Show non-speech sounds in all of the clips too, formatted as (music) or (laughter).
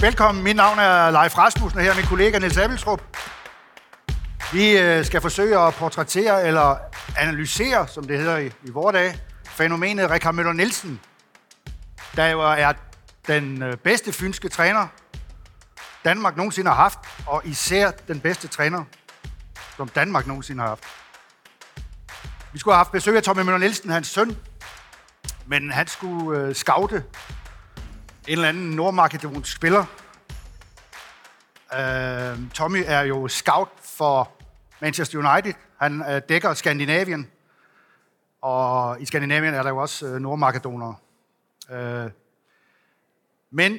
Velkommen, mit navn er Leif Rasmussen, og her er min kollega Niels Abeltrup. Vi øh, skal forsøge at portrættere eller analysere, som det hedder i, i vores dag, fænomenet Rikard Møller Nielsen, der jo er den øh, bedste fynske træner, Danmark nogensinde har haft, og især den bedste træner, som Danmark nogensinde har haft. Vi skulle have haft besøg af Tommy Møller Nielsen, hans søn, men han skulle øh, scoute en eller anden nordmakedonsk spiller. Øh, Tommy er jo scout for Manchester United. Han øh, dækker Skandinavien. Og i Skandinavien er der jo også øh, nordmakedonere. Øh, men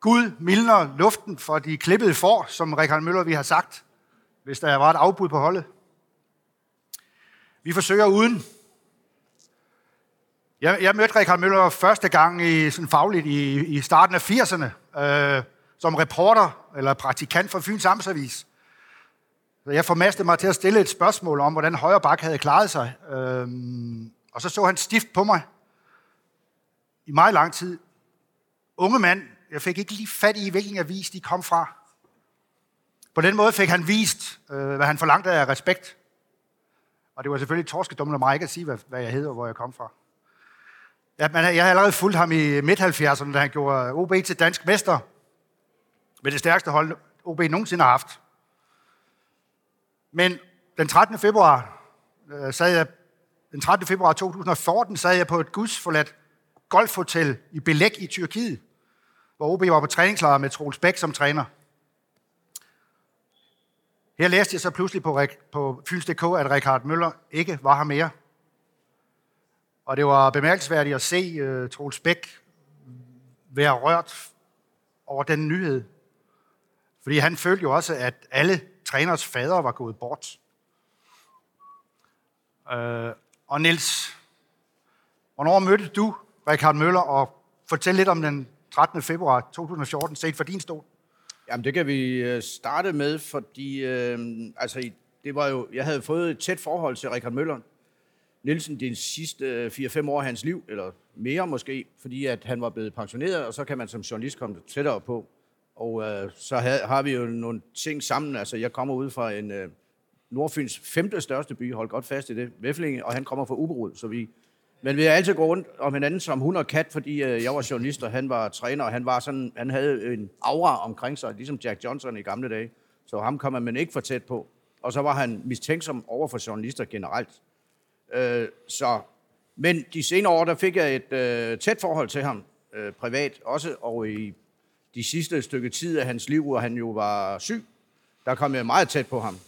Gud mildner luften for de klippede får, som Rikard Møller vi har sagt, hvis der var et afbud på holdet. Vi forsøger uden. Jeg, jeg mødte Richard Møller første gang i, sådan fagligt i, i starten af 80'erne, øh, som reporter eller praktikant for Fyns Amtsavis. Så jeg formastede mig til at stille et spørgsmål om, hvordan højre bak havde klaret sig. Øh, og så så han stift på mig i meget lang tid. Unge mand, jeg fik ikke lige fat i, hvilken avis de kom fra. På den måde fik han vist, øh, hvad han forlangte af respekt. Og det var selvfølgelig torskedummel af mig ikke at sige, hvad, hvad jeg hedder og hvor jeg kom fra. Ja, men jeg har allerede fulgt ham i midt-70'erne, da han gjorde OB til dansk mester med det stærkeste hold, OB nogensinde har haft. Men den 13. februar, øh, sad jeg, den 13. februar 2014 sad jeg på et gudsforladt golfhotel i Belek i Tyrkiet, hvor OB var på træningslejr med Troels Bæk som træner. Her læste jeg så pludselig på, på Fyns.dk, at Richard Møller ikke var her mere. Og det var bemærkelsesværdigt at se uh, Troels Bæk være rørt over den nyhed. Fordi han følte jo også, at alle træners fader var gået bort. Uh, og Niels, hvornår mødte du Richard Møller, og fortæl lidt om den 13. februar 2014, set for din stol. Jamen, det kan vi øh, starte med, fordi øh, altså, det var jo, jeg havde fået et tæt forhold til Richard Møller. Nielsen de sidste øh, 4-5 år af hans liv, eller mere måske, fordi at han var blevet pensioneret, og så kan man som journalist komme tættere på. Og øh, så havde, har vi jo nogle ting sammen. Altså, jeg kommer ud fra en øh, Nordfyns femte største by, hold godt fast i det, Væflinge, og han kommer fra Uberud, så vi men vi har altid gået rundt om hinanden som hund og kat, fordi øh, jeg var journalist, og han var træner, og han, var sådan, han havde en aura omkring sig, ligesom Jack Johnson i gamle dage. Så ham kom man ikke for tæt på. Og så var han mistænksom over for journalister generelt. Øh, så, men de senere år, der fik jeg et øh, tæt forhold til ham, øh, privat også, og i de sidste stykke tid af hans liv, hvor han jo var syg, der kom jeg meget tæt på ham.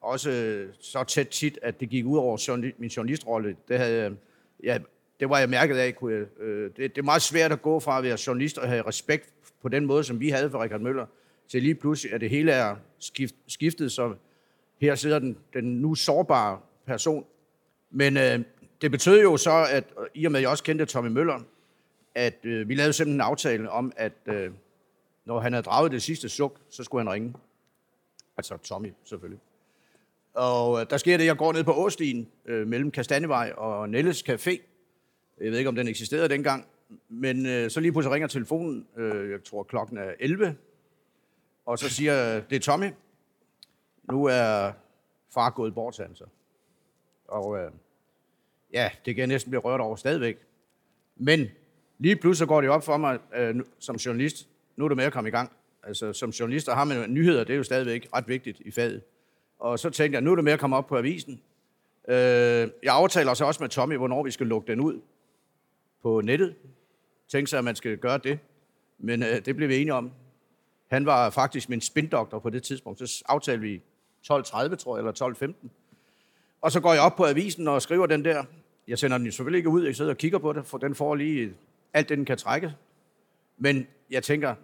Også øh, så tæt tit, at det gik ud over journal- min journalistrolle. Det havde ja, det var jeg mærket af. Kunne jeg, øh, det, det er meget svært at gå fra at være journalist og have respekt på den måde, som vi havde for Richard Møller, til lige pludselig, at det hele er skift, skiftet, så her sidder den, den nu sårbare person. Men øh, det betød jo så, at i og med, at jeg også kendte Tommy Møller, at øh, vi lavede simpelthen en aftale om, at øh, når han havde draget det sidste suk, så skulle han ringe. Altså Tommy, selvfølgelig. Og øh, der sker det, jeg går ned på Åstien øh, mellem Kastanevej og Nelles Café. Jeg ved ikke, om den eksisterede dengang. Men øh, så lige pludselig ringer telefonen, øh, jeg tror klokken er 11. Og så siger det er Tommy. Nu er far gået bort, han så. Og øh, ja, det kan jeg næsten blive rørt over stadigvæk. Men lige pludselig går det op for mig øh, som journalist. Nu er det med at komme i gang. Altså, som journalist har man nyheder, det er jo stadigvæk ret vigtigt i faget. Og så tænkte jeg, nu er det med at komme op på avisen. Øh, jeg aftaler så også med Tommy, hvornår vi skal lukke den ud på nettet. Tænkte sig, at man skal gøre det. Men øh, det blev vi enige om. Han var faktisk min spindoktor på det tidspunkt. Så aftalte vi 12.30, tror jeg, eller 12.15. Og så går jeg op på avisen og skriver den der. Jeg sender den selvfølgelig ikke ud. Jeg sidder og kigger på det, for den får lige alt det, den kan trække. Men jeg tænker,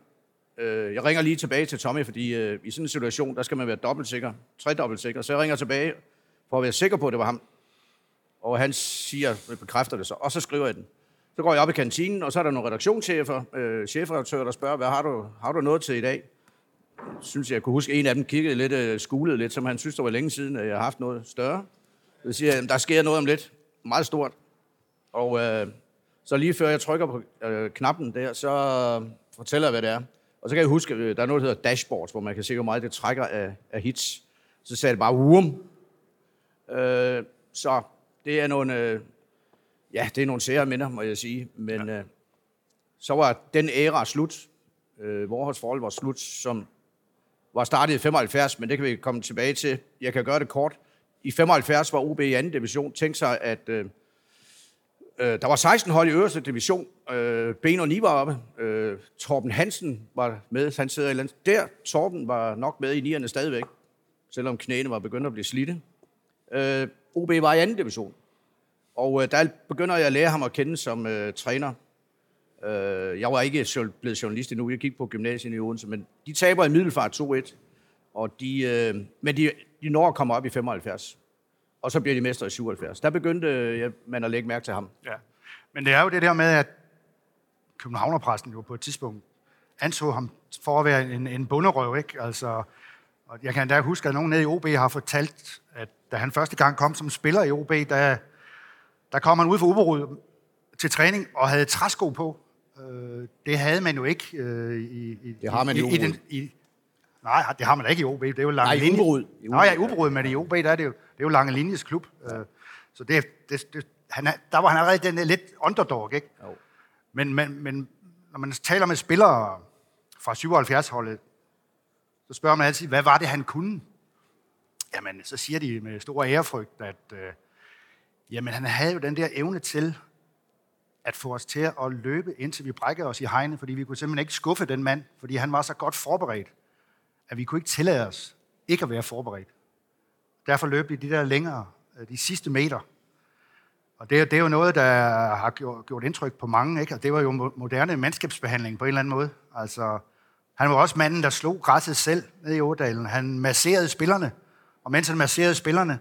Øh, jeg ringer lige tilbage til Tommy, fordi øh, i sådan en situation, der skal man være dobbelt sikker, tredobbelt sikker. Så jeg ringer tilbage for at være sikker på, at det var ham. Og han siger, bekræfter det så, og så skriver jeg den. Så går jeg op i kantinen, og så er der nogle redaktionschefer, øh, chefredaktører, der spørger, hvad har du, har du noget til i dag? Jeg synes, jeg kunne huske, at en af dem kiggede lidt, øh, skulede lidt, som han synes, det var længe siden, at jeg har haft noget større. Så siger jeg, der sker noget om lidt, meget stort. Og øh, så lige før jeg trykker på øh, knappen der, så fortæller jeg, hvad det er. Og så kan jeg huske, øh, der er noget, der hedder dashboards, hvor man kan se, hvor meget det trækker af, af hits. Så sagde det bare, wum. Øh, så det er nogle, øh, ja, det er nogle sære minder, må jeg sige. Men ja. øh, så var den æra slut. Øh, vores forhold var slut, som var startet i 75, men det kan vi komme tilbage til. Jeg kan gøre det kort. I 75 var OB i anden division. Tænk sig, at øh, øh der var 16 hold i øverste division. Øh, ben og Ni var oppe. Øh, Torben Hansen var med. Han sidder i land. Der, Torben var nok med i nierne stadigvæk, selvom knæene var begyndt at blive slidte. Øh, OB var i anden division. Og øh, der begynder jeg at lære ham at kende som øh, træner. Øh, jeg var ikke blevet journalist endnu, jeg gik på gymnasiet i Odense, men de taber i middelfart 2-1, og de, øh, men de, de når at komme op i 75. Og så bliver de mestre i 77. Der begyndte øh, man at lægge mærke til ham. Ja. Men det er jo det der med, at Københavnerpræsten jo på et tidspunkt anså ham for at være en, en bunderøv, ikke? Altså, og jeg kan da huske, at nogen nede i OB har fortalt, at da han første gang kom som spiller i OB, der, der kom han ud for Uberud til træning og havde træsko på. Øh, det havde man jo ikke øh, i, i, det har man i, i, i, den, i Nej, det har man da ikke i OB. Det er jo lange Nej, i Uberud. Ja, i Uberud, men i OB, der er det jo, det er jo lange linjes klub. Ja. Øh, så det, det, det, han, der var han allerede den lidt underdog, ikke? Jo. Men, men, men når man taler med spillere fra 77-holdet, så spørger man altid, hvad var det, han kunne? Jamen, så siger de med stor ærefrygt, at øh, jamen, han havde jo den der evne til at få os til at løbe, indtil vi brækkede os i hegnet, fordi vi kunne simpelthen ikke skuffe den mand, fordi han var så godt forberedt, at vi kunne ikke tillade os ikke at være forberedt. Derfor løb vi de der længere, øh, de sidste meter. Og det, det er jo noget, der har gjort, gjort indtryk på mange, ikke? Og det var jo moderne mandskabsbehandling på en eller anden måde. Altså, han var også manden, der slog græsset selv ned i Ådalen. Han masserede spillerne, og mens han masserede spillerne,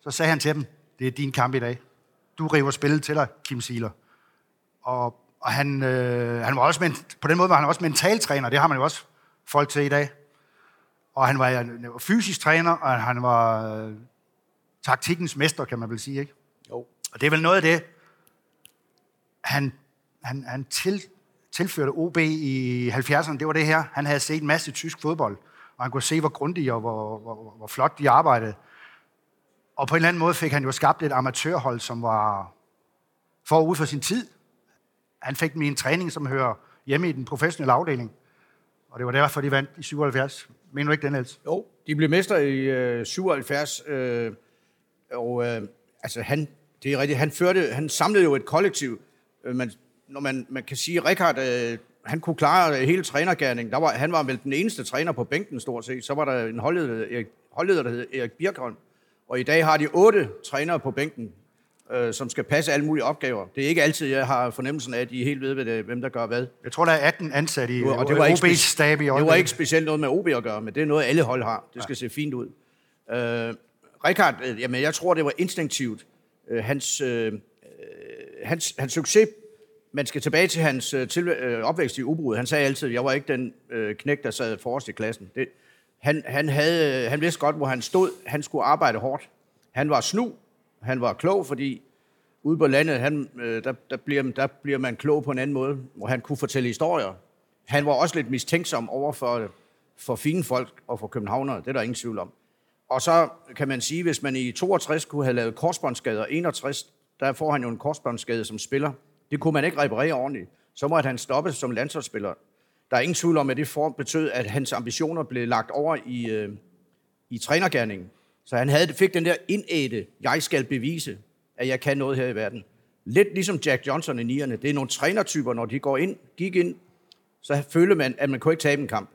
så sagde han til dem, det er din kamp i dag. Du river spillet til dig, Kim Siler. Og, og han, øh, han var også, men, på den måde var han også mentaltræner, det har man jo også folk til i dag. Og han var, han var fysisk træner, og han var øh, taktikkens mester, kan man vel sige, ikke? Jo. Og det er vel noget af det, han, han, han til, tilførte OB i 70'erne, det var det her. Han havde set en masse tysk fodbold, og han kunne se, hvor grundige og hvor, hvor, hvor flot de arbejdede. Og på en eller anden måde fik han jo skabt et amatørhold, som var forud for sin tid. Han fik dem i en træning, som hører hjemme i den professionelle afdeling. Og det var derfor, de vandt i 77. Mener du ikke den, ellers? Altså- jo, de blev mester i øh, 77. Øh, og øh, altså, han, det er rigtigt, han, førte, han samlede jo et kollektiv. Øh, man, når man, man kan sige, at øh, han kunne klare øh, hele trænergærningen. Der var, han var vel den eneste træner på bænken, stort set. Så var der en holdleder, Erik, holdleder der hed Erik Birkholm. Og i dag har de otte trænere på bænken øh, som skal passe alle mulige opgaver. Det er ikke altid, jeg har fornemmelsen af, at de helt ved, det, hvem der gør hvad. Jeg tror, der er 18 ansatte i og det var ikke OB's stab i Det var ikke specielt noget med OB at gøre, men det er noget, alle hold har. Det skal ja. se fint ud. Øh, Rikard, øh, jamen, jeg tror, det var instinktivt. Øh, hans, øh, hans, hans succes man skal tilbage til hans øh, til, øh, opvækst i Ubrud. Han sagde altid, at jeg var ikke den øh, knæk, der sad forrest i klassen. Det, han, han, havde, han vidste godt, hvor han stod. Han skulle arbejde hårdt. Han var snu, han var klog, fordi ude på landet, han, øh, der, der, bliver, der bliver man klog på en anden måde, hvor han kunne fortælle historier. Han var også lidt mistænksom over for, for fine folk og for københavnere, det er der ingen tvivl om. Og så kan man sige, hvis man i 62 kunne have lavet korsbåndsskader, 61, der får han jo en korsbåndsskade som spiller. Det kunne man ikke reparere ordentligt. Så måtte han stoppe som landsholdsspiller. Der er ingen tvivl om, at det form betød, at hans ambitioner blev lagt over i, øh, i trænergærningen. Så han havde, fik den der indæde, jeg skal bevise, at jeg kan noget her i verden. Lidt ligesom Jack Johnson i nierne. Det er nogle trænertyper, når de går ind, gik ind, så føler man, at man kunne ikke tabe en kamp.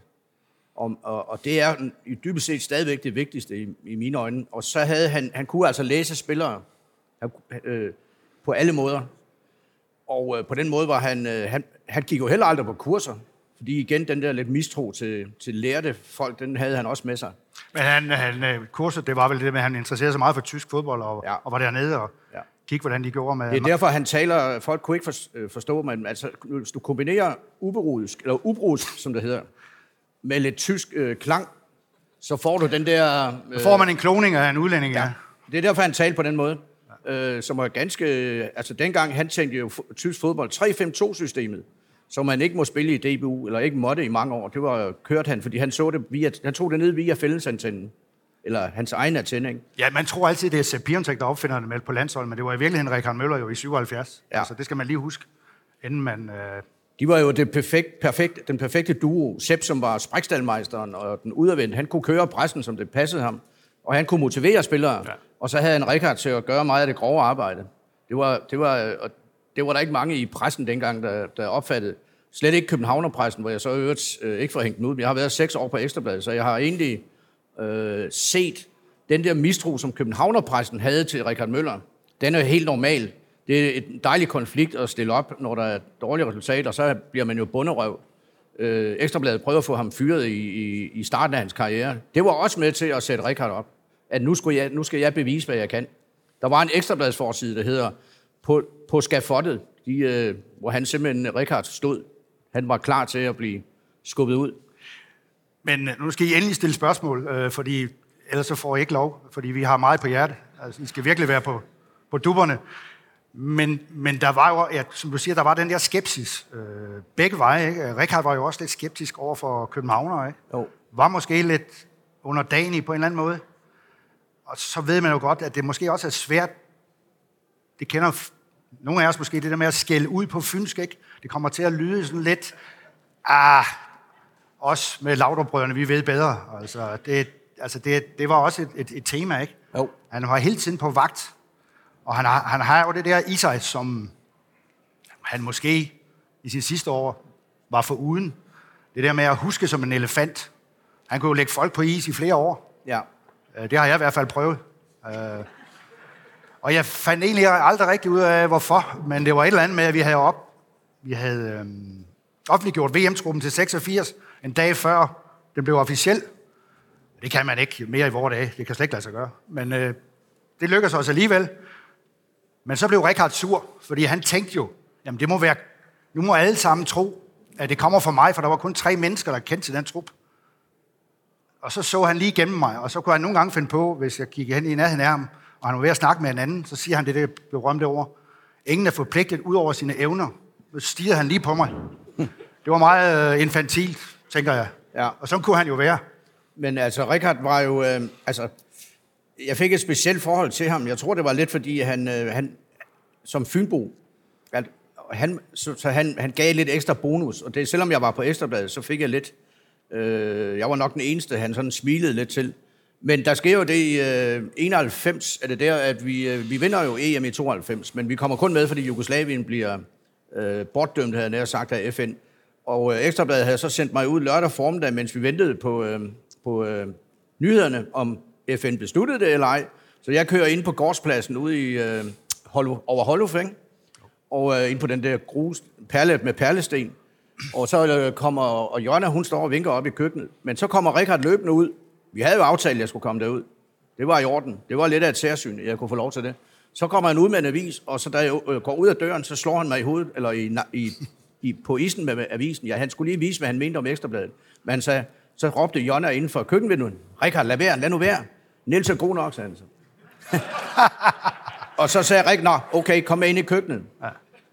Og, og, og det er i dybest set stadigvæk det vigtigste i, i mine øjne. Og så havde han, han kunne altså læse spillere øh, på alle måder. Og øh, på den måde var han, øh, han, han gik jo heller aldrig på kurser. Fordi igen, den der lidt mistro til, til lærte folk, den havde han også med sig. Men han, han, øh, kurset, det var vel det med, at han interesserede sig meget for tysk fodbold, og, ja. og var dernede og ja. kigge, hvordan de gjorde med... Det er derfor, han taler, folk kunne ikke øh, forstå, men altså, hvis du kombinerer uberudisk, eller ubrusk, som det hedder, med lidt tysk øh, klang, så får du den der... Øh, får man en kloning af en udlænding, ja. ja. Det er derfor, han talte på den måde, øh, som var ganske... Altså, dengang han tænkte jo tysk fodbold, 3-5-2-systemet, som man ikke må spille i DBU, eller ikke måtte i mange år. Det var kørt han, fordi han, så det via, han tog det ned via fællesantennen, eller hans egen antenne. Ikke? Ja, man tror altid, det er Sepp Piontek, der opfinder det med på landsholdet, men det var i virkeligheden Rikard Møller jo i 77. Ja. Altså, det skal man lige huske, inden man... Øh... De var jo det perfekt, perfekt, den perfekte duo. Sepp, som var sprækstalmejsteren, og den udadvendte, han kunne køre pressen, som det passede ham, og han kunne motivere spillere, ja. og så havde han Rikard til at gøre meget af det grove arbejde. Det var, det var, og det var der ikke mange i pressen dengang, der, der opfattede. Slet ikke Københavnerpressen, hvor jeg så øvrigt øh, ikke får hængt den ud. Men jeg har været seks år på Ekstrabladet, så jeg har egentlig øh, set den der mistro, som Københavnerpressen havde til Richard Møller. Den er helt normal. Det er et dejligt konflikt at stille op, når der er dårlige resultater, så bliver man jo bunderøv. Øh, Ekstrabladet prøver at få ham fyret i, i, i starten af hans karriere. Det var også med til at sætte Richard op. At nu, skulle jeg, nu skal jeg bevise, hvad jeg kan. Der var en ekstrabladsforside, der hedder på, på skafottet, de, øh, hvor han simpelthen, Richard, stod. Han var klar til at blive skubbet ud. Men øh, nu skal I endelig stille spørgsmål, øh, fordi ellers så får I ikke lov, fordi vi har meget på hjerte. Altså, I skal virkelig være på, på dubberne. Men, men der var jo, ja, som du siger, der var den der skepsis. Øh, begge veje, ikke? Richard var jo også lidt skeptisk over for Københavner, ikke? Jo. Var måske lidt under dagen i på en eller anden måde. Og så ved man jo godt, at det måske også er svært. Det kender nogle af os måske, det der med at skælde ud på fynsk, ikke? Det kommer til at lyde sådan lidt, ah, os med Laudrupbrødrene, vi ved bedre. Altså, det, altså det, det var også et, et, et tema, ikke? Jo. Han var hele tiden på vagt. Og han har, han har jo det der i sig, som han måske i sin sidste år var for uden. Det der med at huske som en elefant. Han kunne jo lægge folk på is i flere år. Ja. Øh, det har jeg i hvert fald prøvet. Og jeg fandt egentlig aldrig rigtig ud af, hvorfor, men det var et eller andet med, at vi havde op, vi havde øhm, offentliggjort VM-truppen til 86, en dag før den blev officiel. Det kan man ikke mere i vores dage, det kan slet ikke lade sig gøre. Men øh, det lykkedes os alligevel. Men så blev Richard sur, fordi han tænkte jo, jamen det må være, nu må alle sammen tro, at det kommer fra mig, for der var kun tre mennesker, der kendte til den trup. Og så så han lige igennem mig, og så kunne han nogle gange finde på, hvis jeg kiggede hen i nærheden af ham, og han var ved at snakke med en anden, så siger han det der berømte ord. Ingen er forpligtet ud over sine evner. Så stiger han lige på mig. Det var meget øh, infantilt, tænker jeg. Ja. Og så kunne han jo være. Men altså, Richard var jo... Øh, altså, jeg fik et specielt forhold til ham. Jeg tror, det var lidt, fordi han, øh, han som Fynbo, at han, så, så han, han gav lidt ekstra bonus. Og det, selvom jeg var på Ekstrabladet, så fik jeg lidt... Øh, jeg var nok den eneste, han sådan smilede lidt til. Men der sker jo det i øh, 91, er det der, at vi, øh, vi vinder jo EM i 92, men vi kommer kun med, fordi Jugoslavien bliver øh, bortdømt, havde jeg sagt, af FN. Og øh, Ekstrabladet havde så sendt mig ud lørdag formiddag, mens vi ventede på, øh, på øh, nyhederne, om FN besluttede det eller ej. Så jeg kører ind på gårdspladsen ude i, øh, Holo, over Holluf, og øh, ind på den der grus, perle, med perlesten. Og så øh, kommer, og Jonna, hun står og vinker op i køkkenet. Men så kommer Richard løbende ud, vi havde jo aftalt, at jeg skulle komme derud. Det var i orden. Det var lidt af et særsyn, jeg kunne få lov til det. Så kommer han ud med en avis, og så da jeg øh, går ud af døren, så slår han mig i hovedet, eller i, i, i, på isen med avisen. Ja, han skulle lige vise, hvad han mente om Ekstrabladet. Men han sagde, så råbte Jonna inden for køkkenvinduet, Rikard, lad være, lad nu være. Niels er god nok, sagde han så. (laughs) og så sagde Rik, nå, okay, kom med ind i køkkenet. Ja.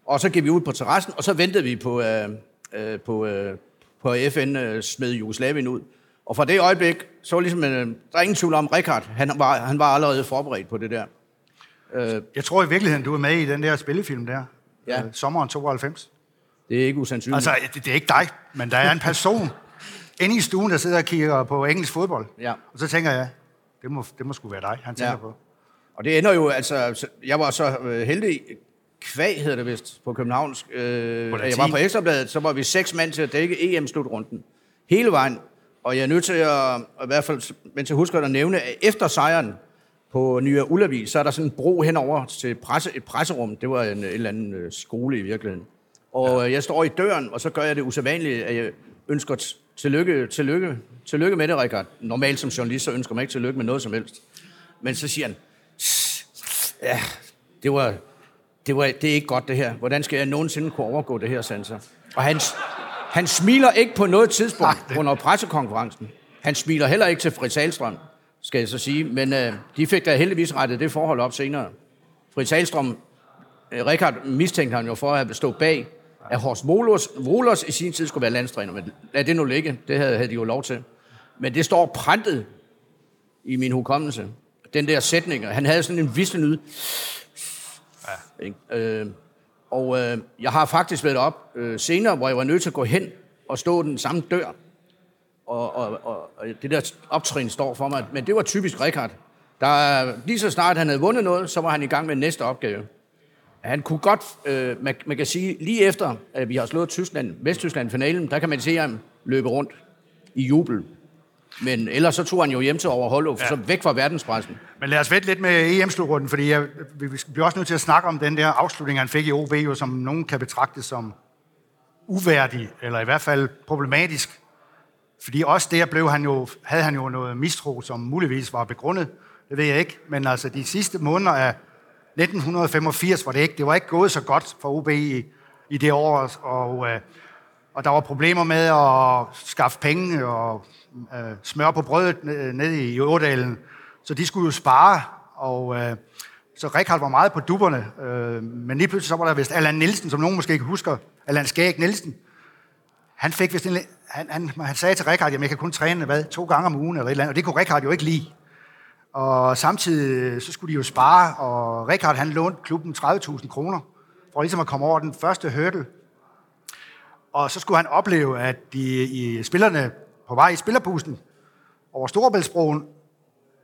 Og så gik vi ud på terrassen, og så ventede vi på, øh, øh, på, øh, på FN øh, smed Jugoslavien ud. Og fra det øjeblik, så var ligesom, øh, der er ingen tvivl om, Richard, han var, han var allerede forberedt på det der. Øh, jeg tror i virkeligheden, du er med i den der spillefilm der. Ja. Øh, sommeren 92. Det er ikke usandsynligt. Altså, det, det er ikke dig, men der er en person (laughs) inde i stuen, der sidder og kigger på engelsk fodbold. Ja. Og så tænker jeg, det må, det må sgu være dig, han tænker ja. på. Og det ender jo, altså, jeg var så øh, heldig, kvæg hedder det vist, på Københavns. Øh, jeg var på Ekstrabladet, så var vi seks mand til at dække EM-slutrunden. Hele vejen. Og jeg er nødt til at, i hvert fald, mens jeg husker at nævne, at efter sejren på Nye Ullavi, så er der sådan en bro henover til presse, et presserum. Det var en, en eller anden øh, skole i virkeligheden. Og ja. jeg står i døren, og så gør jeg det usædvanlige, at jeg ønsker tillykke, tillykke, tillykke med det, Rikard. Normalt som journalist, så ønsker man ikke tillykke med noget som helst. Men så siger han, ja, det var, det, var, det er ikke godt det her. Hvordan skal jeg nogensinde kunne overgå det her, Sansa? Og han, han smiler ikke på noget tidspunkt Ach, under pressekonferencen. Han smiler heller ikke til Fritz Alstrøm, skal jeg så sige. Men øh, de fik da heldigvis rettet det forhold op senere. Fritz Alstrøm, øh, Richard mistænkte han jo for at have stået bag at Horst Volos, Volos i sin tid skulle være landstræner, men lad det nu ligge. Det havde, havde de jo lov til. Men det står printet i min hukommelse. Den der sætning. Han havde sådan en visselyd. Ja. Ikke? Øh, og øh, jeg har faktisk været op øh, senere, hvor jeg var nødt til at gå hen og stå den samme dør. Og, og, og, og det der optrin står for mig. Men det var typisk Rikard. Der, lige så snart han havde vundet noget, så var han i gang med næste opgave. Han kunne godt, øh, man, man kan sige, lige efter, at vi har slået Tyskland, Vesttyskland finalen, der kan man se ham løbe rundt i jubel. Men ellers så tog han jo hjem til overhold, ja. så væk fra verdenspressen. Men lad os vente lidt med EM-slutrunden, fordi jeg, vi bliver også nødt til at snakke om den der afslutning, han fik i OB, jo, som nogen kan betragte som uværdig, eller i hvert fald problematisk. Fordi også der blev han jo, havde han jo noget mistro, som muligvis var begrundet. Det ved jeg ikke. Men altså de sidste måneder af 1985 var det ikke. Det var ikke gået så godt for OB i, i det år. Og, øh, og der var problemer med at skaffe penge og øh, smør på brødet øh, nede i Ådalen. Så de skulle jo spare. Og, øh, så Rikard var meget på dupperne. Øh, men lige pludselig så var der vist Allan Nielsen, som nogen måske ikke husker. Allan Skæg Nielsen. Han fik vist en, han, han, han sagde til Rikard, at jeg kan kun træne hvad, to gange om ugen, eller et eller andet, og det kunne Rikard jo ikke lide. Og samtidig øh, så skulle de jo spare, og Rikard han lånte klubben 30.000 kroner, for ligesom at komme over den første hurdle. Og så skulle han opleve, at de i spillerne på vej i spillerbussen over Storebæltsbroen,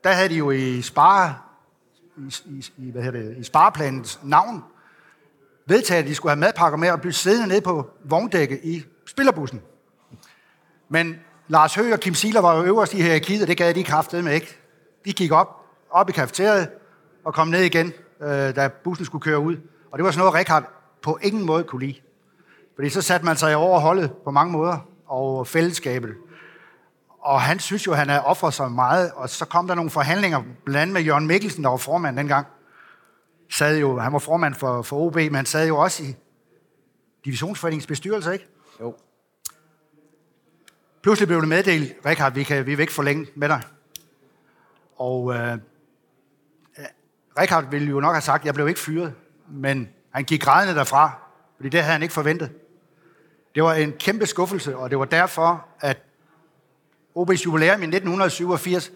der havde de jo i spare, i, i, hvad hedder det, i spareplanens navn vedtaget, at de skulle have madpakker med og blive siddende nede på vogndækket i spillerbussen. Men Lars Høgh og Kim Siler var jo øverst i hierarkiet, og det gav de ikke med ikke. De gik op, op i kafeteriet og kom ned igen, øh, da bussen skulle køre ud. Og det var sådan noget, Rikard på ingen måde kunne lide. Fordi så satte man sig over holdet på mange måder, og fællesskabet. Og han synes jo, han er offret så meget, og så kom der nogle forhandlinger, blandt andet med Jørgen Mikkelsen, der var formand dengang. Sad jo, han var formand for, for OB, men han sad jo også i divisionsforeningens bestyrelse, ikke? Jo. Pludselig blev det meddelt, Rikard, vi, kan, vi vil ikke forlænge med dig. Og øh, Rikard ville jo nok have sagt, jeg blev ikke fyret, men han gik grædende derfra, fordi det havde han ikke forventet. Det var en kæmpe skuffelse, og det var derfor, at OB's jubilæum i 1987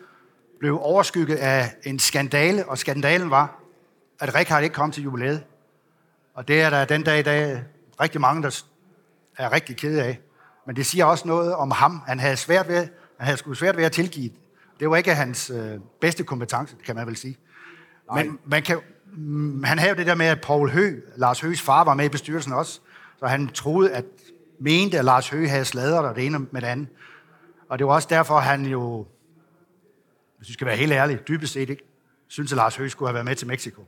blev overskygget af en skandale, og skandalen var, at Rikard ikke kom til jubilæet. Og det er der den dag i dag rigtig mange, der er rigtig kede af. Men det siger også noget om ham. Han havde svært ved, han havde sgu svært ved at tilgive. Det var ikke hans øh, bedste kompetence, kan man vel sige. Nej. Men man kan, mm, han havde jo det der med, at Paul Hø, Lars Høs far, var med i bestyrelsen også. Så han troede, at mente, at Lars Høgh havde sladret og det ene med det andet. Og det var også derfor, han jo, hvis vi skal være helt ærlige, dybest set ikke, synes, at Lars Høgh skulle have været med til Mexico.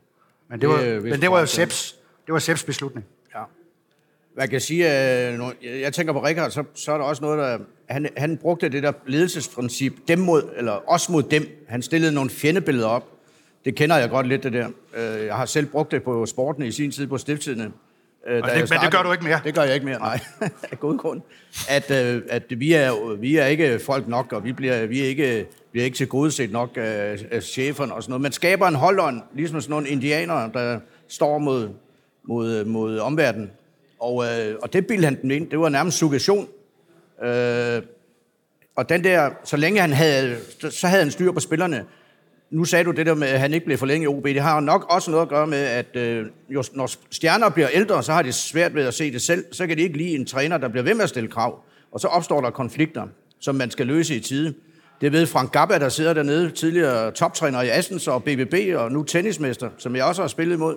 Men det, var, det, men det var jo Seps, det var Seps beslutning. Ja. Hvad kan sige, jeg tænker på Rikard, så, så er der også noget, der... Han, han brugte det der ledelsesprincip, dem mod, eller os mod dem. Han stillede nogle fjendebilleder op. Det kender jeg godt lidt, det der. Øh, jeg har selv brugt det på sporten i sin tid på stiftstidene. Øh, det, startede, men det gør du ikke mere? Det gør jeg ikke mere, nej. (laughs) Af god grund. At, øh, at vi, er, vi er ikke folk nok, og vi bliver, vi er ikke, vi er ikke til godset nok af, af cheferne og sådan noget. Man skaber en holdånd, ligesom sådan nogle indianere, der står mod, mod, mod omverdenen. Og, øh, og det bildte han den ind. Det var nærmest suggestion. Øh, og den der, så længe han havde, så havde han styr på spillerne nu sagde du det der med, at han ikke blev forlænget i OB. Det har nok også noget at gøre med, at øh, jo, når stjerner bliver ældre, så har de svært ved at se det selv. Så kan de ikke lide en træner, der bliver ved med at stille krav. Og så opstår der konflikter, som man skal løse i tide. Det ved Frank Gabba, der sidder dernede, tidligere toptræner i Assens og BBB, og nu tennismester, som jeg også har spillet imod.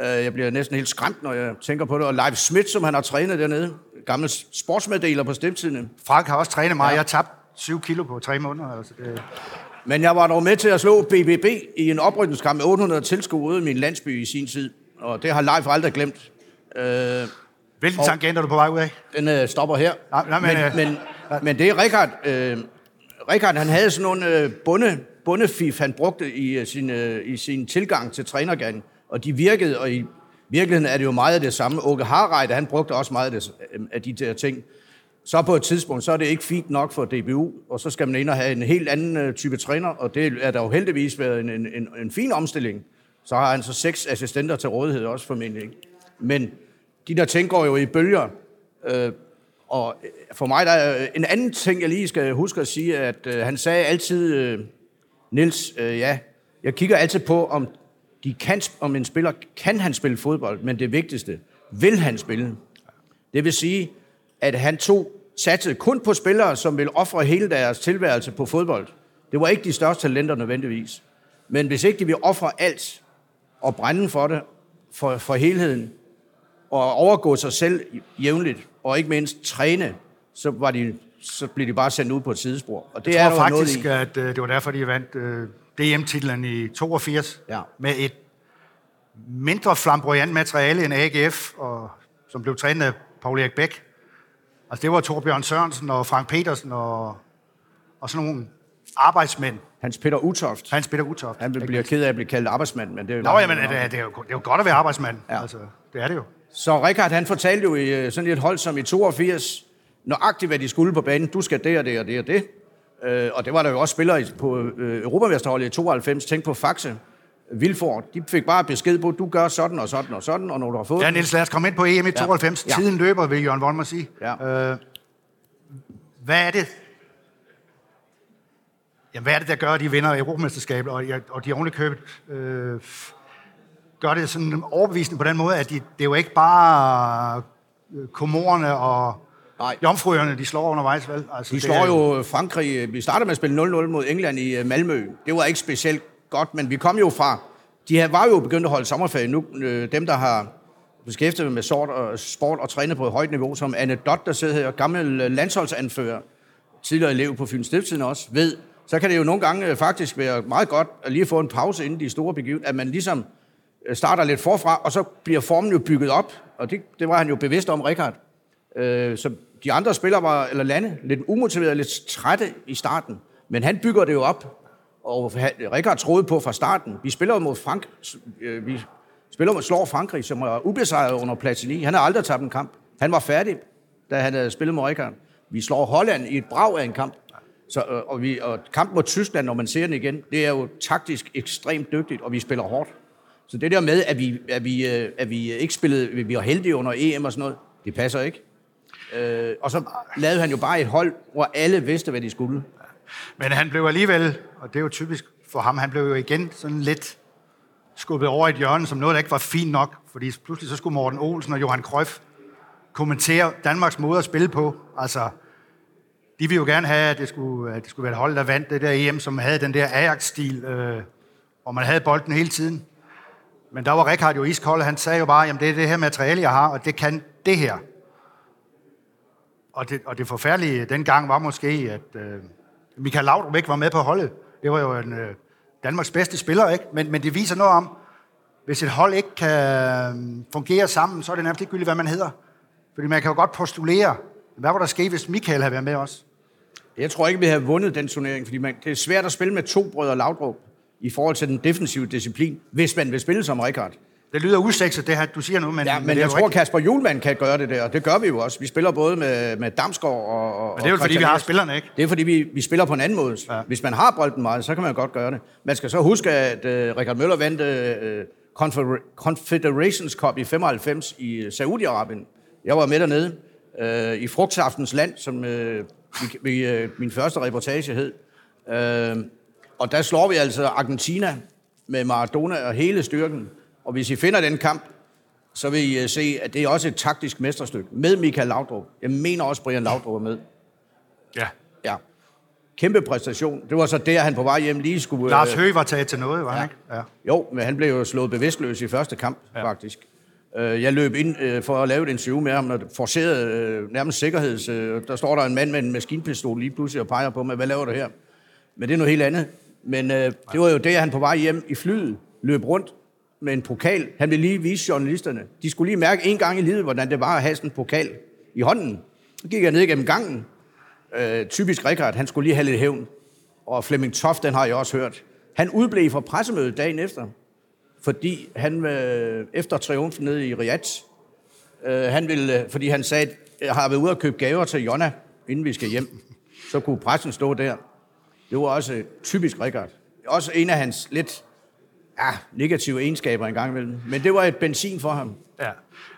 Øh, jeg bliver næsten helt skræmt, når jeg tænker på det. Og Leif Schmidt, som han har trænet dernede. Gammel sportsmeddeler på stifttidene. Frank har også trænet mig. Ja. Jeg har tabt 7 kilo på tre måneder. Altså det... Men jeg var dog med til at slå BBB i en oprykningskamp med 800 tilskuere ude i min landsby i sin tid. Og det har Leif aldrig glemt. Øh, Hvilken tangent er du på vej ud af? Den øh, stopper her. Nej, nej, men, men, øh, men, men det er Richard. Øh, Richard, han havde sådan nogle øh, bunde, bundefif, han brugte i, øh, sin, øh, i sin tilgang til trænergangen. Og de virkede, og i virkeligheden er det jo meget af det samme. Åke Harreide, han brugte også meget af, det, af de der ting så på et tidspunkt, så er det ikke fint nok for DBU, og så skal man ind og have en helt anden øh, type træner, og det er der jo heldigvis været en, en, en, en fin omstilling. Så har han så seks assistenter til rådighed også formentlig. Men de der ting går jo i bølger. Øh, og øh, for mig, der er øh, en anden ting, jeg lige skal huske at sige, at øh, han sagde altid, øh, Nils, øh, ja, jeg kigger altid på, om, de kan, om en spiller kan han spille fodbold, men det vigtigste, vil han spille? Det vil sige, at han tog satsede kun på spillere, som ville ofre hele deres tilværelse på fodbold. Det var ikke de største talenter nødvendigvis. Men hvis ikke de ville ofre alt og brænde for det, for, for helheden, og overgå sig selv jævnligt, og ikke mindst træne, så, var de, så blev de bare sendt ud på et sidespor. Og det jeg tror er faktisk, noget i. at uh, det var derfor, de vandt øh, DM-titlen i 82, ja. med et mindre flamboyant materiale end AGF, og, som blev trænet af Paul Erik Bæk. Altså det var Torbjørn Sørensen og Frank Petersen og, og sådan nogle arbejdsmænd. Hans Peter Utoft. Hans Peter Utoft. Han bliver ked af at blive kaldt arbejdsmand, men det er jo... Nå, jamen, det, er, det, er jo, det er jo godt at være arbejdsmand. Ja. Altså, det er det jo. Så Richard, han fortalte jo i øh, sådan et hold som i 82, nøjagtigt hvad de skulle på banen. Du skal det og det og det og det. Øh, og det var der jo også spillere på øh, Europamesterholdet i 92. Tænk på Faxe. Vilford, de fik bare besked på, at du gør sådan og sådan og sådan, og når du har fået Ja, Niels, lad os komme ind på EM i 92. Ja. Tiden løber, vil Jørgen Voldmer sige. Ja. Øh, hvad er det, Jamen, hvad er det, der gør, at de vinder Europamesterskabet, og, og de ordentligt købet øh, gør det sådan overbevisende på den måde, at de, det er jo ikke bare øh, komorerne og Nej. jomfruerne, de slår undervejs, vel? Altså, de slår jo Frankrig. Vi startede med at spille 0-0 mod England i øh, Malmø. Det var ikke specielt godt, men vi kom jo fra... De her var jo begyndt at holde sommerferie nu. Øh, dem, der har beskæftiget med sort og sport og trænet på et højt niveau, som Anne Dot, der sidder her, gammel landsholdsanfører, tidligere elev på Fyns Stiftstiden også, ved, så kan det jo nogle gange øh, faktisk være meget godt at lige få en pause inden de store begivenheder, at man ligesom øh, starter lidt forfra, og så bliver formen jo bygget op, og det, det var han jo bevidst om, Richard. Øh, så de andre spillere var, eller lande, lidt umotiverede, lidt trætte i starten, men han bygger det jo op, og Rikard troede på fra starten. Vi spiller mod Frank, øh, vi spiller mod slår Frankrig, som er ubesejret under Platini. Han har aldrig tabt en kamp. Han var færdig, da han havde spillet mod Rikard. Vi slår Holland i et brag af en kamp. Så, øh, og, vi, og kampen mod Tyskland, når man ser den igen, det er jo taktisk ekstremt dygtigt, og vi spiller hårdt. Så det der med, at vi, at vi, øh, at vi ikke spillede, vi var heldige under EM og sådan noget, det passer ikke. Øh, og så lavede han jo bare et hold, hvor alle vidste, hvad de skulle. Men han blev alligevel, og det er jo typisk for ham, han blev jo igen sådan lidt skubbet over et hjørne, som noget, der ikke var fint nok, fordi pludselig så skulle Morten Olsen og Johan Krøf kommentere Danmarks måde at spille på. Altså, de ville jo gerne have, at det skulle, at det skulle være et hold, der vandt det der EM, som havde den der Ajax-stil, øh, hvor man havde bolden hele tiden. Men der var Rikard jo iskold, han sagde jo bare, jamen det er det her materiale, jeg har, og det kan det her. Og det, og det forfærdelige dengang var måske, at øh, Michael Laudrup ikke var med på holdet. Det var jo en øh, Danmarks bedste spiller, ikke? Men, men det viser noget om, hvis et hold ikke kan øh, fungere sammen, så er det nærmest ligegyldigt, hvad man hedder. Fordi man kan jo godt postulere, hvad var der sket, hvis Michael havde været med os? Jeg tror ikke, vi havde vundet den turnering, fordi man, det er svært at spille med to brødre Laudrup i forhold til den defensive disciplin, hvis man vil spille som Rikard. Det lyder usekset, det her, du siger nu, men... Ja, men, jeg tror, rigtigt. Kasper Julemand kan gøre det der, og det gør vi jo også. Vi spiller både med, med Damsgaard og... og men det er jo fordi, vi har spillerne, ikke? Det er fordi, vi, vi spiller på en anden måde. Ja. Hvis man har bolden meget, så kan man godt gøre det. Man skal så huske, at uh, Richard Møller vandt uh, Confederations Cup i 95 i Saudi-Arabien. Jeg var med dernede uh, i Frugtsaftens Land, som uh, vi, vi, uh, min første reportage hed. Uh, og der slår vi altså Argentina med Maradona og hele styrken. Og hvis I finder den kamp, så vil I øh, se, at det er også et taktisk mesterstykke med Michael Laudrup. Jeg mener også, Brian Laudrup er med. Ja. Ja. Kæmpe præstation. Det var så der, han på vej hjem lige skulle... Lars øh, Høgh var taget til noget, var ja. han ikke? Ja. Jo, men han blev jo slået bevidstløs i første kamp, ja. faktisk. Øh, jeg løb ind for at lave et interview med ham, og forcerede nærmest sikkerheds... Der står der en mand med en maskinpistol lige pludselig og peger på mig, hvad laver du her? Men det er noget helt andet. Men det var jo det, han på vej hjem i flyet løb rundt med en pokal. Han ville lige vise journalisterne. De skulle lige mærke en gang i livet, hvordan det var at have sådan en pokal i hånden. Så gik jeg ned gennem gangen. Øh, typisk Rikard, han skulle lige have lidt hævn. Og Flemming Toft, den har jeg også hørt. Han udblev fra pressemødet dagen efter, fordi han øh, efter triumfen nede i Riyadh, øh, han ville, øh, fordi han sagde, at jeg har været ude og købe gaver til Jonna, inden vi skal hjem. Så kunne pressen stå der. Det var også typisk Rikard. Også en af hans lidt ja, negative egenskaber en gang imellem. Men det var et benzin for ham. Ja.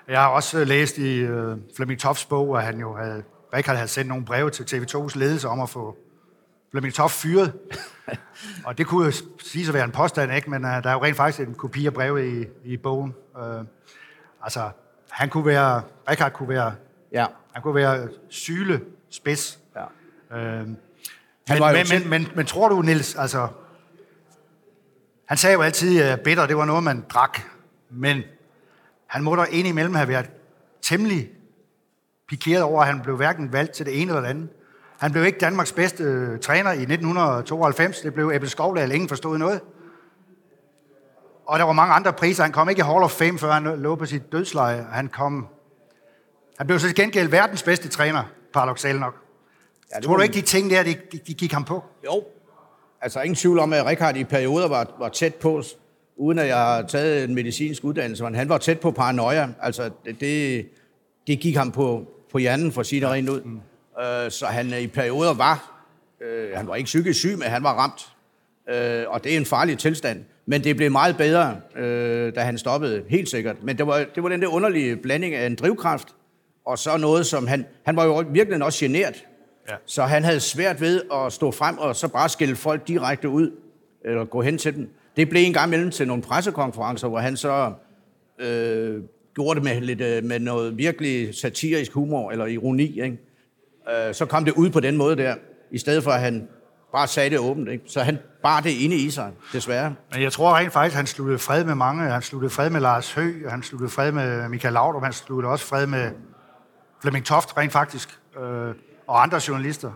Jeg har også læst i øh, Flemming Toffs bog, at han jo havde, Richard havde sendt nogle breve til TV2's ledelse om at få Flemming Toff fyret. (laughs) og det kunne jo sige at være en påstand, ikke? men uh, der er jo rent faktisk en kopi af brevet i, i bogen. Uh, altså, han kunne være, Richard kunne være, Ja. han kunne være syle spids. ja. Uh, men, jo men, til- men, men, men, tror du, Nils, altså, han sagde jo altid, at bitter, det var noget, man drak. Men han må da indimellem have været temmelig pikeret over, at han blev hverken valgt til det ene eller det andet. Han blev ikke Danmarks bedste øh, træner i 1992. Det blev Ebbe Skovdal. Ingen forstod noget. Og der var mange andre priser. Han kom ikke i Hall of Fame, før han lå på sit dødsleje. Han kom... Han blev så til gengæld verdens bedste træner, paradoxalt nok. ja det Tror du ikke, de ting der, de, de, de gik ham på? Jo. Altså ingen tvivl om, at Richard i perioder var, var tæt på, uden at jeg har taget en medicinsk uddannelse, men han var tæt på paranoia. Altså det, det, det gik ham på, på hjernen, for at sige det rent ud. Mm. Øh, så han øh, i perioder var, øh, han var ikke psykisk syg, men han var ramt. Øh, og det er en farlig tilstand. Men det blev meget bedre, øh, da han stoppede, helt sikkert. Men det var, det var den der underlige blanding af en drivkraft, og så noget, som han... Han var jo virkelig også genert. Ja. Så han havde svært ved at stå frem og så bare skælde folk direkte ud, eller gå hen til dem. Det blev en gang imellem til nogle pressekonferencer, hvor han så øh, gjorde det med, lidt, øh, med noget virkelig satirisk humor eller ironi. Ikke? Øh, så kom det ud på den måde der, i stedet for at han bare sagde det åbent. Ikke? Så han bar det inde i sig, desværre. Men jeg tror rent faktisk, han sluttede fred med mange. Han sluttede fred med Lars Høgh, og han sluttede fred med Michael Laudrup, han sluttede også fred med Flemming Toft, rent faktisk, øh, og andre journalister.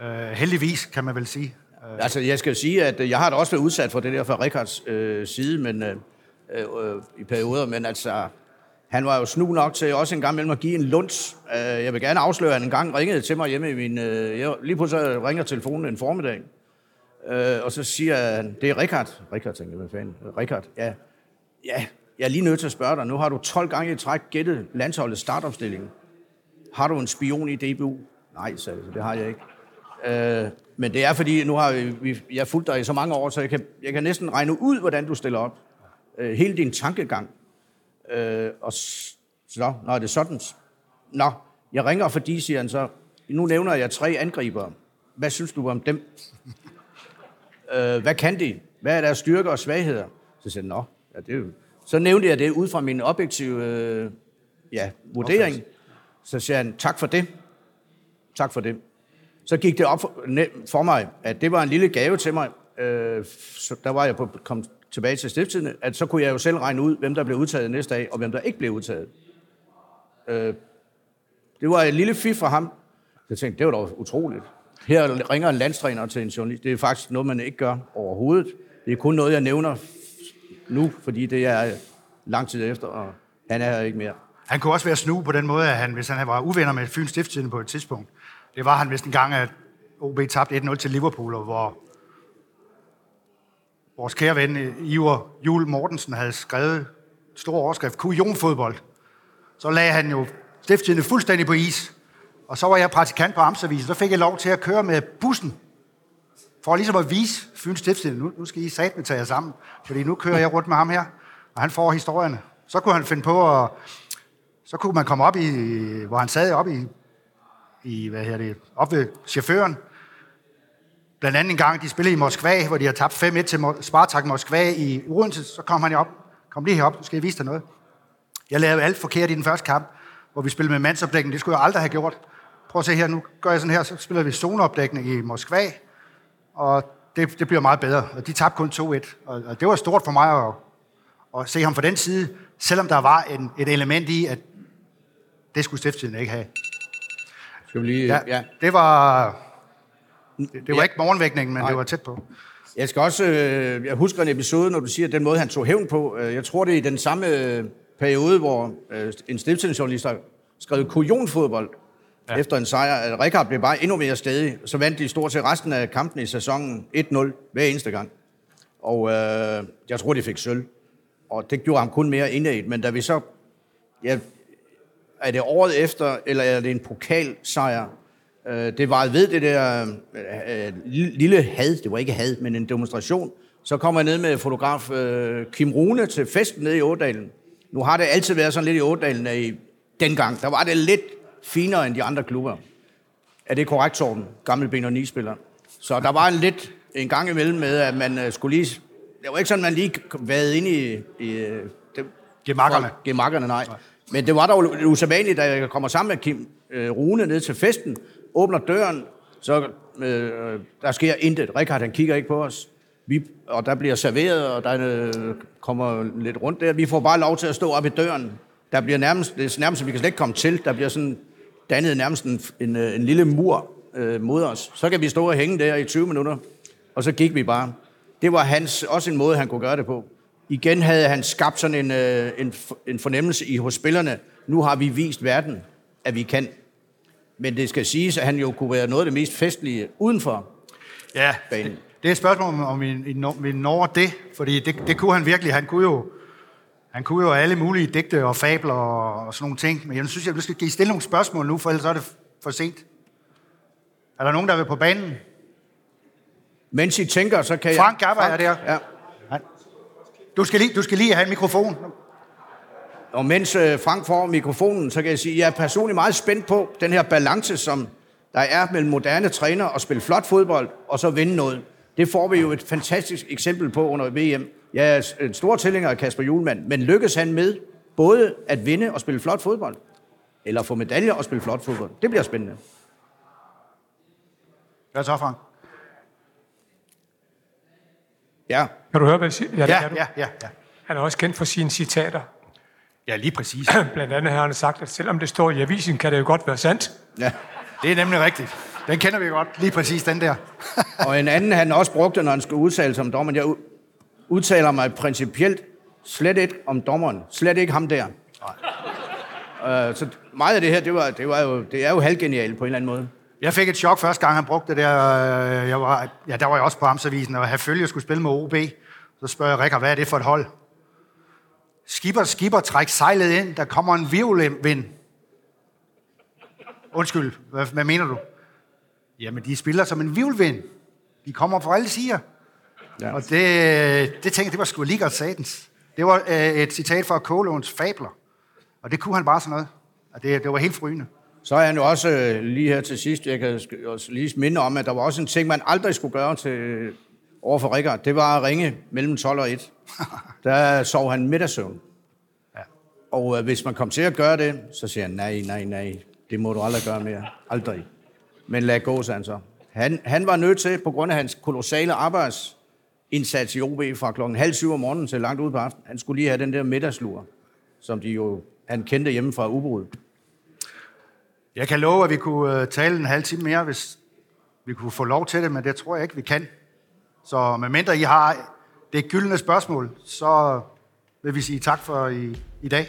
Øh, heldigvis, kan man vel sige. Øh. Altså, jeg skal sige, at øh, jeg har da også været udsat for det der fra Rikards øh, side, men øh, øh, øh, i perioder, men altså, han var jo snu nok til også en gang imellem at give en lunds. Øh, jeg vil gerne afsløre, at han en gang ringede til mig hjemme i min... Øh, jeg, lige pludselig ringer telefonen en formiddag, øh, og så siger han, det er Rikard. Rikard, tænker jeg, hvad fanden? Rikard, ja. Ja, jeg er lige nødt til at spørge dig. Nu har du 12 gange i træk gættet landsholdets startopstilling. Har du en spion i DBU? Nej, sagde jeg, så det har jeg ikke. Øh, men det er fordi, nu har vi, jeg fulgt dig i så mange år, så jeg kan, jeg kan næsten regne ud, hvordan du stiller op. Øh, hele din tankegang. Øh, og så, nå, er det sådan? Nå, jeg ringer fordi, siger han så, nu nævner jeg tre angribere. Hvad synes du om dem? (laughs) øh, hvad kan de? Hvad er deres styrker og svagheder? Så siger han, nå, ja, det er jo... Så nævnte jeg det ud fra min objektive øh, ja, vurdering. Så siger han, tak for det. Tak for det. Så gik det op for, mig, at det var en lille gave til mig. Øh, så der var jeg på, kom tilbage til stiftstidene, at så kunne jeg jo selv regne ud, hvem der blev udtaget næste dag, og hvem der ikke blev udtaget. Øh, det var et lille fif fra ham. Jeg tænkte, det var da utroligt. Her ringer en landstræner til en journalist. Det er faktisk noget, man ikke gør overhovedet. Det er kun noget, jeg nævner nu, fordi det er lang tid efter, og han er her ikke mere. Han kunne også være snu på den måde, at han, hvis han var uvenner med Fyns Stiftstidende på et tidspunkt. Det var han vist en gang, at OB tabte 1-0 til Liverpool, og hvor vores kære ven eh, Iver Jul Mortensen havde skrevet stor overskrift, kujonfodbold. Så lagde han jo Stiftstidende fuldstændig på is. Og så var jeg praktikant på Amtsavisen, så fik jeg lov til at køre med bussen, for ligesom at vise Fyns Stiftstidende, nu, nu skal I satme tage jer sammen, fordi nu kører jeg rundt med ham her, og han får historierne. Så kunne han finde på at så kunne man komme op i, hvor han sad op i, i hvad hedder det, op ved chaufføren. Blandt andet en gang, de spillede i Moskva, hvor de har tabt 5-1 til Spartak Moskva i Odense, så kom han op. Kom lige herop, så skal jeg vise dig noget. Jeg lavede alt forkert i den første kamp, hvor vi spillede med mandsopdækning. Det skulle jeg aldrig have gjort. Prøv at se her, nu gør jeg sådan her, så spiller vi zoneopdækning i Moskva, og det, det bliver meget bedre. Og de tabte kun 2-1, og, og det var stort for mig at, at se ham fra den side, selvom der var en, et element i, at det skulle stiftstiden ikke have. Skal vi lige... Ja, ja. Det var, det, det var Ja. ikke morgenvækningen, men Nej. det var tæt på. Jeg skal også, øh, jeg husker en episode, når du siger, at den måde, han tog hævn på, øh, jeg tror, det er i den samme øh, periode, hvor øh, en stiftelsesjournalist har skrevet kujonfodbold ja. efter en sejr. Rikard blev bare endnu mere stedig. Så vandt de stort set resten af kampen i sæsonen 1-0 hver eneste gang. Og øh, jeg tror, de fik sølv. Og det gjorde ham kun mere indad. Men da vi så... Ja, er det året efter, eller er det en pokalsejr? Øh, det var ved det der øh, øh, lille had, det var ikke had, men en demonstration. Så kommer jeg ned med fotograf øh, Kim Rune til festen nede i Ådalen. Nu har det altid været sådan lidt i Ådalen, at i dengang, der var det lidt finere end de andre klubber. Er det korrekt, Torben? Gammelben og nispiller. Så der var en lidt en gang imellem med, at man skulle lige... Det var ikke sådan, at man lige været ind i... i det, Gemakkerne. Gemakkerne, nej. Men det var dog usædvanligt, da jeg kommer sammen med Kim øh, Rune ned til festen, åbner døren, så øh, der sker intet. Rikard, han kigger ikke på os. Vi, og der bliver serveret, og der øh, kommer lidt rundt der. Vi får bare lov til at stå op i døren. Der bliver nærmest, det er nærmest, vi kan slet ikke komme til. Der bliver sådan dannet nærmest en, en, øh, en lille mur øh, mod os. Så kan vi stå og hænge der i 20 minutter, og så gik vi bare. Det var hans, også en måde, han kunne gøre det på. Igen havde han skabt sådan en, øh, en, en fornemmelse i hos spillerne. Nu har vi vist verden, at vi kan. Men det skal siges, at han jo kunne være noget af det mest festlige udenfor Ja, banen. det, det er et spørgsmål, om, om vi, vi når det, fordi det, det kunne han virkelig. Han kunne jo han kunne jo alle mulige digte og fabler og, sådan nogle ting, men jeg synes, jeg skal give stille nogle spørgsmål nu, for ellers er det for sent. Er der nogen, der vil på banen? Mens I tænker, så kan Frank jeg... Gabber er der. Ja. Du skal lige, du skal lige have en mikrofon. Og mens øh, Frank får mikrofonen, så kan jeg sige, at jeg er personligt meget spændt på den her balance, som der er mellem moderne træner og spille flot fodbold, og så vinde noget. Det får vi jo et fantastisk eksempel på under VM. Jeg er en stor tilhænger af Kasper Julemand, men lykkes han med både at vinde og spille flot fodbold, eller få medaljer og spille flot fodbold? Det bliver spændende. Hvad så, Frank? Ja, Kan du høre, hvad jeg siger? Ja, det Ja, kan du. ja, ja, ja. Han er også kendt for sine citater. Ja, lige præcis. (clears throat) Blandt andet har han sagt, at selvom det står i avisen, kan det jo godt være sandt. ja. Det er nemlig rigtigt. Den kender vi godt. Lige præcis den der. (laughs) Og en anden, han også brugte, når han skulle udtale sig om dommeren. Jeg udtaler mig principielt slet ikke om dommeren. Slet ikke ham der. Uh, så meget af det her, det, var, det, var jo, det er jo halvgenialt på en eller anden måde. Jeg fik et chok første gang, han brugte det der. øh, Jeg var, ja, der var jeg også på Amtsavisen, og Herfølge skulle spille med OB. Så spørger jeg Rikard, hvad er det for et hold? Skipper, skipper, træk sejlet ind. Der kommer en virvelvind. Undskyld, hvad, hvad mener du? Jamen, de spiller som en virvelvind. De kommer fra alle sider. Ja. Og det, det tænkte jeg, det var sgu lige godt satans. Det var øh, et citat fra Kålåns fabler. Og det kunne han bare sådan noget. Og det, det var helt frygende. Så er han jo også øh, lige her til sidst, jeg kan også lige minde om, at der var også en ting, man aldrig skulle gøre til, over for Rikard. Det var at ringe mellem 12 og 1. (laughs) Der sov han middagssøvn. Ja. Og øh, hvis man kom til at gøre det, så siger han, nej, nej, nej, det må du aldrig gøre mere. Aldrig. Men lad gå, sagde han så. Han, han var nødt til, på grund af hans kolossale arbejdsindsats i OB fra klokken halv syv om morgenen til langt ud på aftenen, han skulle lige have den der middagslur, som de jo, han kendte hjemme fra Ubrudet. Jeg kan love, at vi kunne øh, tale en halv time mere, hvis vi kunne få lov til det, men det tror jeg ikke, vi kan. Så medmindre I har det gyldne spørgsmål, så vil vi sige tak for i, i dag.